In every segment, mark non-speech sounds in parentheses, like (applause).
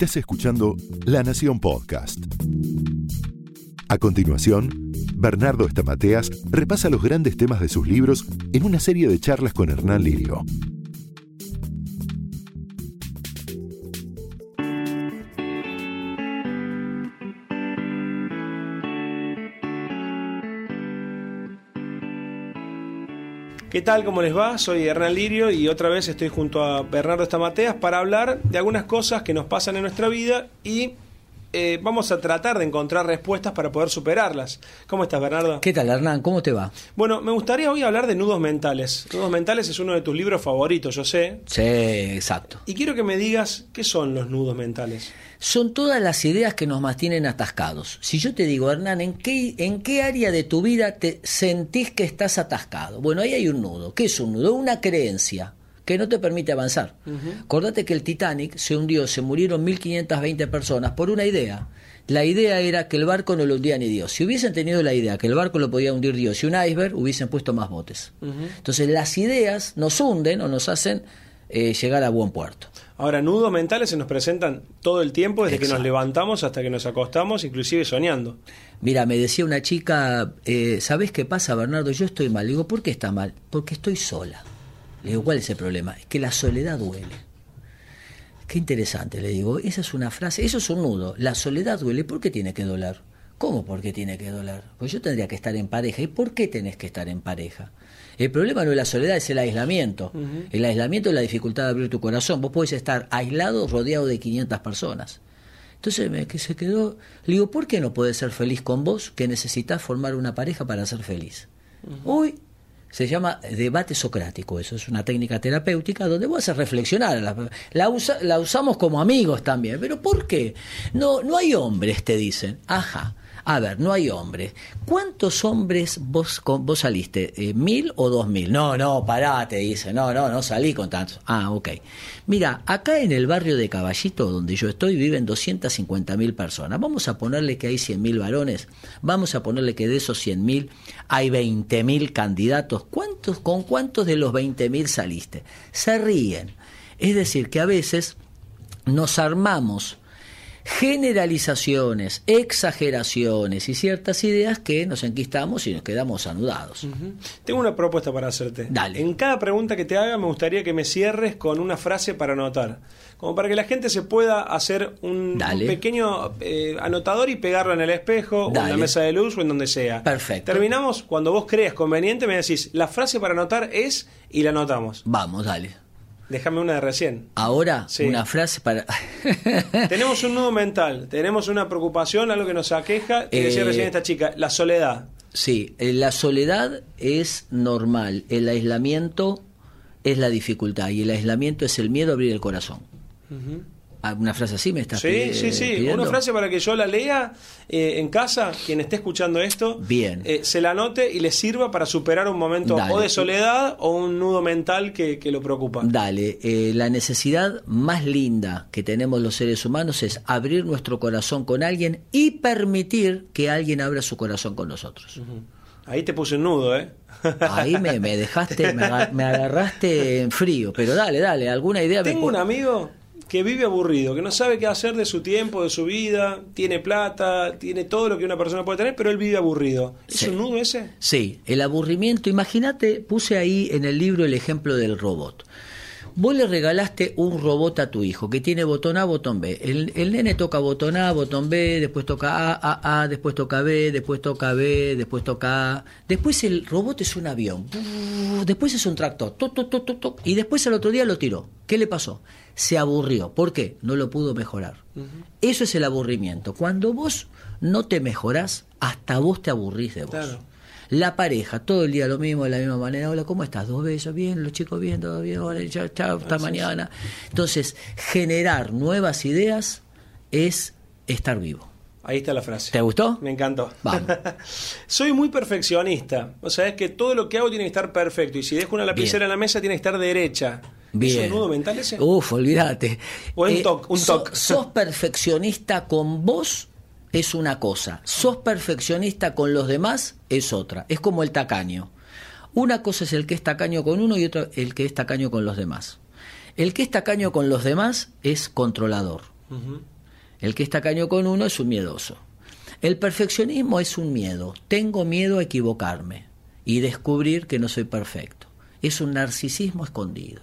Estás escuchando La Nación Podcast. A continuación, Bernardo Estamateas repasa los grandes temas de sus libros en una serie de charlas con Hernán Lirio. ¿Qué tal? ¿Cómo les va? Soy Hernán Lirio y otra vez estoy junto a Bernardo Estamateas para hablar de algunas cosas que nos pasan en nuestra vida y eh, vamos a tratar de encontrar respuestas para poder superarlas. ¿Cómo estás, Bernardo? ¿Qué tal, Hernán? ¿Cómo te va? Bueno, me gustaría hoy hablar de nudos mentales. Nudos mentales es uno de tus libros favoritos, yo sé. Sí, exacto. Y quiero que me digas qué son los nudos mentales. Son todas las ideas que nos mantienen atascados. Si yo te digo, Hernán, ¿en qué, ¿en qué área de tu vida te sentís que estás atascado? Bueno, ahí hay un nudo. ¿Qué es un nudo? Una creencia que no te permite avanzar. Acordate que el Titanic se hundió, se murieron 1520 personas por una idea. La idea era que el barco no lo hundía ni Dios. Si hubiesen tenido la idea que el barco lo podía hundir Dios y un iceberg, hubiesen puesto más botes. Entonces las ideas nos hunden o nos hacen eh, llegar a buen puerto. Ahora, nudos mentales se nos presentan todo el tiempo, desde que nos levantamos hasta que nos acostamos, inclusive soñando. Mira, me decía una chica, eh, ¿sabes qué pasa, Bernardo? Yo estoy mal. Digo, ¿por qué está mal? Porque estoy sola. Le digo, ¿cuál es el problema? Es que la soledad duele. Qué interesante, le digo. Esa es una frase, eso es un nudo. La soledad duele, ¿por qué tiene que doler? ¿Cómo por qué tiene que doler? Pues yo tendría que estar en pareja. ¿Y por qué tenés que estar en pareja? El problema no es la soledad, es el aislamiento. El aislamiento es la dificultad de abrir tu corazón. Vos podés estar aislado, rodeado de 500 personas. Entonces me, que se quedó, le digo, ¿por qué no podés ser feliz con vos que necesitas formar una pareja para ser feliz? Hoy se llama debate socrático, eso es una técnica terapéutica donde vos haces reflexionar. La, la, la, usamos como amigos también, pero ¿por qué? No, no hay hombres, te dicen. Ajá. A ver, no hay hombres. ¿Cuántos hombres vos, con, vos saliste? Eh, ¿Mil o dos mil? No, no, pará, te dice. No, no, no salí con tantos. Ah, ok. Mira, acá en el barrio de Caballito, donde yo estoy, viven 250 mil personas. Vamos a ponerle que hay 100 mil varones. Vamos a ponerle que de esos 100 mil hay 20 mil candidatos. ¿Cuántos, ¿Con cuántos de los 20 mil saliste? Se ríen. Es decir, que a veces nos armamos generalizaciones, exageraciones y ciertas ideas que nos enquistamos y nos quedamos anudados. Uh -huh. Tengo una propuesta para hacerte. Dale. En cada pregunta que te haga me gustaría que me cierres con una frase para anotar. Como para que la gente se pueda hacer un, un pequeño eh, anotador y pegarlo en el espejo Dale. o en la mesa de luz o en donde sea. Perfecto. Terminamos cuando vos creas conveniente, me decís, la frase para anotar es y la anotamos. Vamos, dale. Déjame una de recién. Ahora, Sí. una frase para... (laughs) tenemos un nudo mental, tenemos una preocupación, algo que nos aqueja, que decía Eh, recién esta chica, la soledad. Sí, eh, la soledad es normal, el aislamiento es la dificultad y el aislamiento es el miedo a abrir el corazón. Una frase así me estás Sí, sí, sí. pidiendo? Una frase para que yo la lea eh, en casa, quien esté escuchando esto, Bien. eh, se la anote y le sirva para superar un momento Dale. o de soledad o un nudo mental que, que lo preocupa. Dale, eh, la necesidad más linda que tenemos los seres humanos es abrir nuestro corazón con alguien y permitir que alguien abra su corazón con nosotros. Ahí te puse un nudo, ¿eh? Ahí me, me dejaste, me, aga- me agarraste en frío, pero dale, dale, alguna idea Tengo un amigo que vive aburrido, que no sabe qué hacer de su tiempo, de su vida, tiene plata, tiene todo lo que una persona puede tener, pero él vive aburrido. ¿Es Sí. un nudo ese? Sí, el aburrimiento. Imagínate, puse ahí en el libro el ejemplo del robot. Vos le regalaste un robot a tu hijo que tiene botón A, botón B. El, el nene toca botón A, botón B, después toca A, A, A, después toca B, después toca B, después toca A. Después el robot es un avión. Después es un tractor. Toc, toc, toc, toc, toc. Y después el otro día lo tiró. ¿Qué le pasó? Se aburrió. ¿Por qué? No lo pudo mejorar. Eso es el aburrimiento. Cuando vos no te mejorás, hasta vos te aburrís de vos. Claro. La pareja, todo el día lo mismo, de la misma manera. Hola, ¿cómo estás? Dos besos, bien, los chicos bien, todo bien, hola, chao, chao, hasta mañana. Entonces, generar nuevas ideas es estar vivo. Ahí está la frase. ¿Te gustó? Me encantó. Vamos. (laughs) Soy muy perfeccionista. O sea, es que todo lo que hago tiene que estar perfecto. Y si dejo una lapicera Bien. en la mesa, tiene que estar derecha. Bien. ¿Es un nudo mental ese? Uf, olvídate. O un Eh, toc, un so- sos (laughs) perfeccionista con vos es una cosa. Sos perfeccionista con los demás es otra. Es como el tacaño. Una cosa es el que es tacaño con uno y otra el que es tacaño con los demás. El que es tacaño con los demás es controlador. El que está caño con uno es un miedoso. El perfeccionismo es un miedo. Tengo miedo a equivocarme y descubrir que no soy perfecto. Es un narcisismo escondido.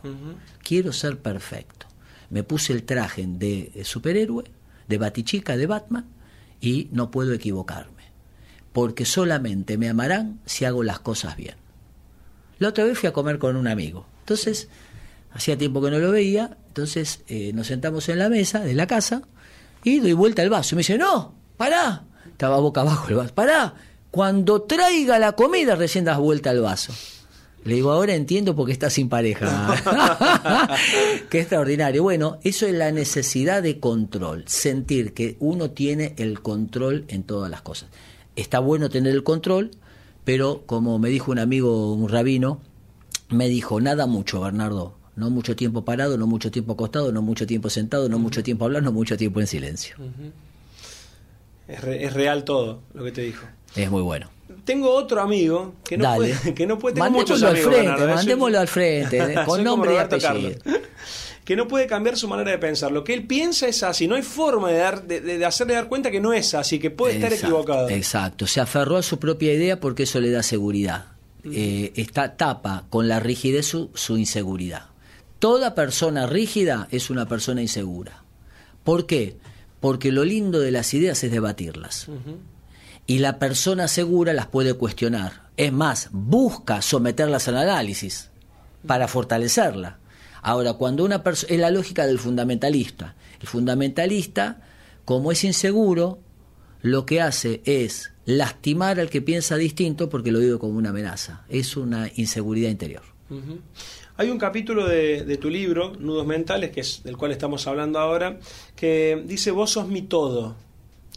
Quiero ser perfecto. Me puse el traje de superhéroe, de batichica, de Batman, y no puedo equivocarme. Porque solamente me amarán si hago las cosas bien. La otra vez fui a comer con un amigo. Entonces, hacía tiempo que no lo veía, entonces eh, nos sentamos en la mesa de la casa y doy vuelta el vaso. Y me dice, no, pará. Estaba boca abajo el vaso. Pará, cuando traiga la comida recién das vuelta al vaso. Le digo, ahora entiendo por qué estás sin pareja. (laughs) qué extraordinario. Bueno, eso es la necesidad de control, sentir que uno tiene el control en todas las cosas. Está bueno tener el control, pero como me dijo un amigo, un rabino, me dijo, nada mucho, Bernardo. No mucho tiempo parado, no mucho tiempo acostado, no mucho tiempo sentado, no mucho tiempo hablando, no mucho tiempo en silencio. es, real todo lo que te dijo. Es muy bueno. Tengo otro amigo que no puede, que no puede mandémoslo al frente, mandémoslo al frente, con nombre y apellido. Que no puede cambiar su manera de pensar. Lo que él piensa es así. No hay forma de, dar, de, hacerle dar cuenta que no es así, que puede estar equivocado. Exacto. Se aferró a su propia idea porque eso le da seguridad. Eh, está tapa con la rigidez su, su inseguridad. Toda persona rígida es una persona insegura. ¿Por qué? Porque lo lindo de las ideas es debatirlas. Y la persona segura las puede cuestionar. Es más, busca someterlas al análisis para fortalecerla. Ahora, cuando una persona. Es la lógica del fundamentalista. El fundamentalista, como es inseguro, lo que hace es lastimar al que piensa distinto porque lo vive como una amenaza. Es una inseguridad interior. Hay un capítulo de, tu libro, Nudos Mentales, que es del cual estamos hablando ahora, que dice, vos sos mi todo.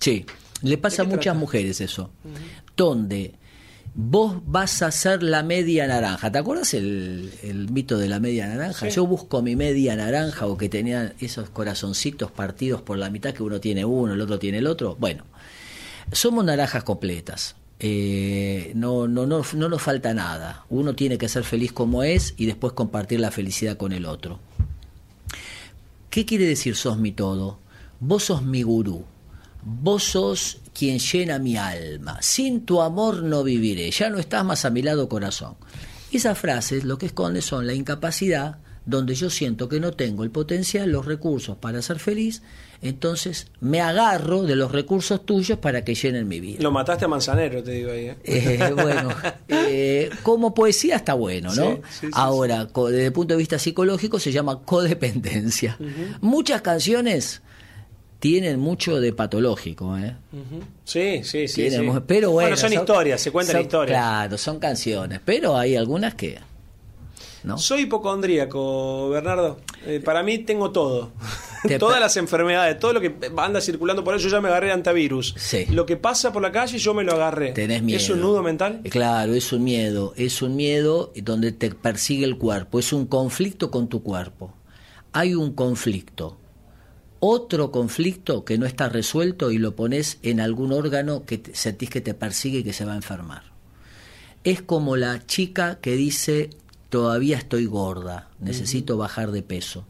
Sí, le pasa a muchas mujeres eso, donde vos vas a ser la media naranja. ¿Te acuerdas el, mito de la media naranja? Yo busco mi media naranja o que tenían esos corazoncitos partidos por la mitad, que uno tiene uno, el otro tiene el otro. Bueno, somos naranjas completas. Eh, no, no, no, no nos falta nada. Uno tiene que ser feliz como es y después compartir la felicidad con el otro. ¿Qué quiere decir sos mi todo? Vos sos mi gurú. Vos sos quien llena mi alma. Sin tu amor no viviré. Ya no estás más a mi lado corazón. Esas frases lo que esconden son la incapacidad donde yo siento que no tengo el potencial, los recursos para ser feliz, entonces me agarro de los recursos tuyos para que llenen mi vida. Lo mataste a Manzanero, te digo ahí. ¿eh? Eh, bueno, eh, como poesía está bueno, ¿no? Ahora, desde el punto de vista psicológico se llama codependencia. Muchas canciones tienen mucho de patológico, ¿eh? Sí, sí, sí. Pero bueno, son, historias, se cuentan historias. Claro, son canciones, pero hay algunas que soy hipocondríaco, Bernardo. Eh, para mí tengo todo. (laughs) (laughs) Todas las enfermedades, todo lo que anda circulando por ahí, yo ya me agarré antivirus. Lo que pasa por la calle, yo me lo agarré. Tenés miedo. ¿Es un nudo mental? Claro, es un miedo. Es un miedo donde te persigue el cuerpo. Es un conflicto con tu cuerpo. Hay un conflicto. Otro conflicto que no está resuelto y lo pones en algún órgano que sentís que te persigue y que se va a enfermar. Es como la chica que dice todavía estoy gorda, necesito bajar de peso.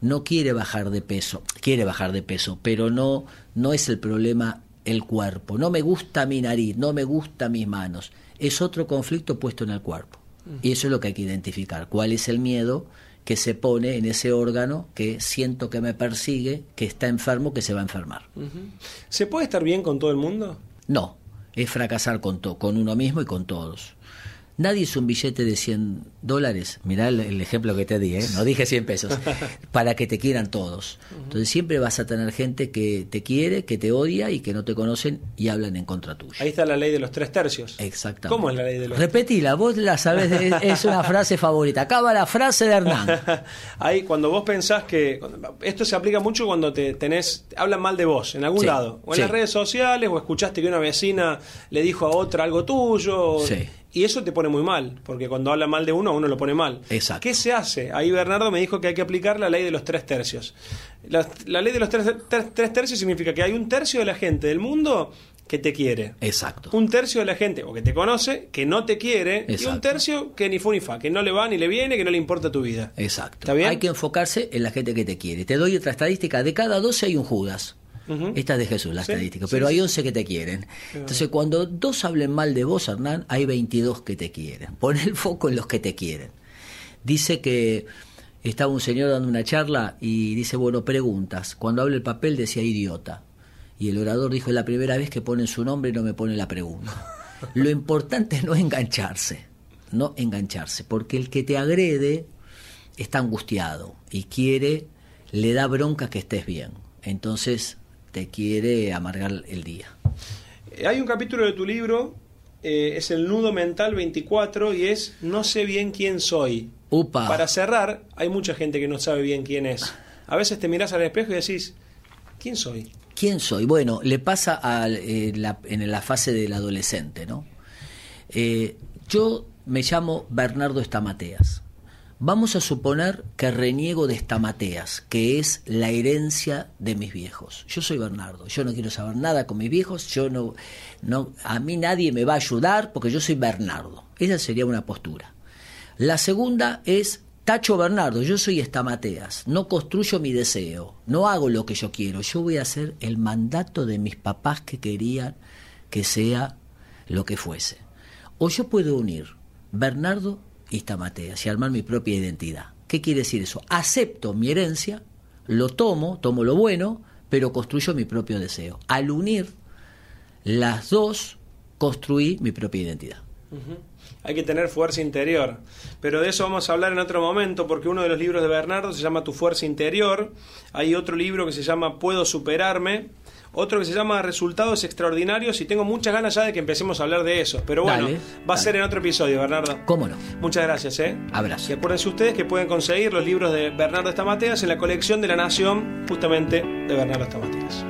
No quiere bajar de peso, quiere bajar de peso, pero no, no es el problema el cuerpo. No me gusta mi nariz, no me gusta mis manos. Es otro conflicto puesto en el cuerpo. Y eso es lo que hay que identificar. ¿Cuál es el miedo que se pone en ese órgano que siento que me persigue, que está enfermo, que se va a enfermar? ¿Se puede estar bien con todo el mundo? No, es fracasar con, con uno mismo y con todos. Nadie es un billete de 100 dólares, mirá el, ejemplo que te di, ¿eh? no dije 100 pesos, (laughs) para que te quieran todos. Entonces siempre vas a tener gente que te quiere, que te odia y que no te conocen y hablan en contra tuya. Ahí está la ley de los tres tercios. Exactamente. ¿Cómo es la ley de los Repetila, vos la sabés, es una frase favorita. Acaba la frase de Hernán. (laughs) Ahí, cuando vos pensás que. Esto se aplica mucho cuando te tenés. hablan mal de vos, en algún lado. O en las redes sociales, o escuchaste que una vecina le dijo a otra algo tuyo. Sí y eso te pone muy mal, porque cuando habla mal de uno, uno lo pone mal. Exacto. ¿Qué se hace? Ahí Bernardo me dijo que hay que aplicar la ley de los tres tercios. La, ley de los tres, tercios significa que hay un tercio de la gente del mundo que te quiere. Exacto. Un tercio de la gente, o que te conoce, que no te quiere, y Exacto. un tercio que ni fu ni fa, que no le va ni le viene, que no le importa tu vida. Exacto. ¿Está bien? Hay que enfocarse en la gente que te quiere. Te doy otra estadística. De cada 12 hay un Judas. Esta es de Jesús, la Sí, estadística. Pero sí. hay 11 que te quieren. Entonces, cuando dos hablen mal de vos, Hernán, hay 22 que te quieren. Pon el foco en los que te quieren. Dice que estaba un señor dando una charla y dice, bueno, preguntas. Cuando habla el papel decía idiota. Y el orador dijo, es la primera vez que ponen su nombre y no me pone la pregunta. Lo importante es no engancharse, no engancharse, porque el que te agrede está angustiado y quiere, le da bronca que estés bien. Entonces te quiere amargar el día. Eh, Hay un capítulo de tu libro, eh, es el nudo mental 24, y es No sé bien quién soy. Upa. Para cerrar, hay mucha gente que no sabe bien quién es. A veces te miras al espejo y decís, ¿quién soy? ¿Quién soy? Bueno, le pasa eh, la- en la fase del adolescente, ¿no? Eh, yo me llamo Bernardo Estamateas. Vamos a suponer que reniego de Estamateas, que es la herencia de mis viejos. Yo soy Bernardo, yo no quiero saber nada con mis viejos, yo no, no, a mí nadie me va a ayudar porque yo soy Bernardo. Esa sería una postura. La segunda es Tacho Bernardo, yo soy Estamateas, no construyo mi deseo, no hago lo que yo quiero, yo voy a hacer el mandato de mis papás que querían que sea lo que fuese. O yo puedo unir Bernardo y Estamateas y armar mi propia identidad. ¿Qué quiere decir eso? Acepto mi herencia, lo tomo, tomo lo bueno, pero construyo mi propio deseo. Al unir las dos, construí mi propia identidad. Hay que tener fuerza interior. Pero de eso vamos a hablar en otro momento, porque uno de los libros de Bernardo se llama Tu fuerza interior. Hay otro libro que se llama Puedo superarme. Otro que se llama Resultados extraordinarios. Y tengo muchas ganas ya de que empecemos a hablar de eso. Pero bueno, Dale, va a ser en otro episodio, Bernardo. ¿Cómo no? Muchas gracias, ¿eh? Abrazo. Y acuérdense ustedes que pueden conseguir los libros de Bernardo Estamateas en la colección de la Nación, justamente de Bernardo Estamateas.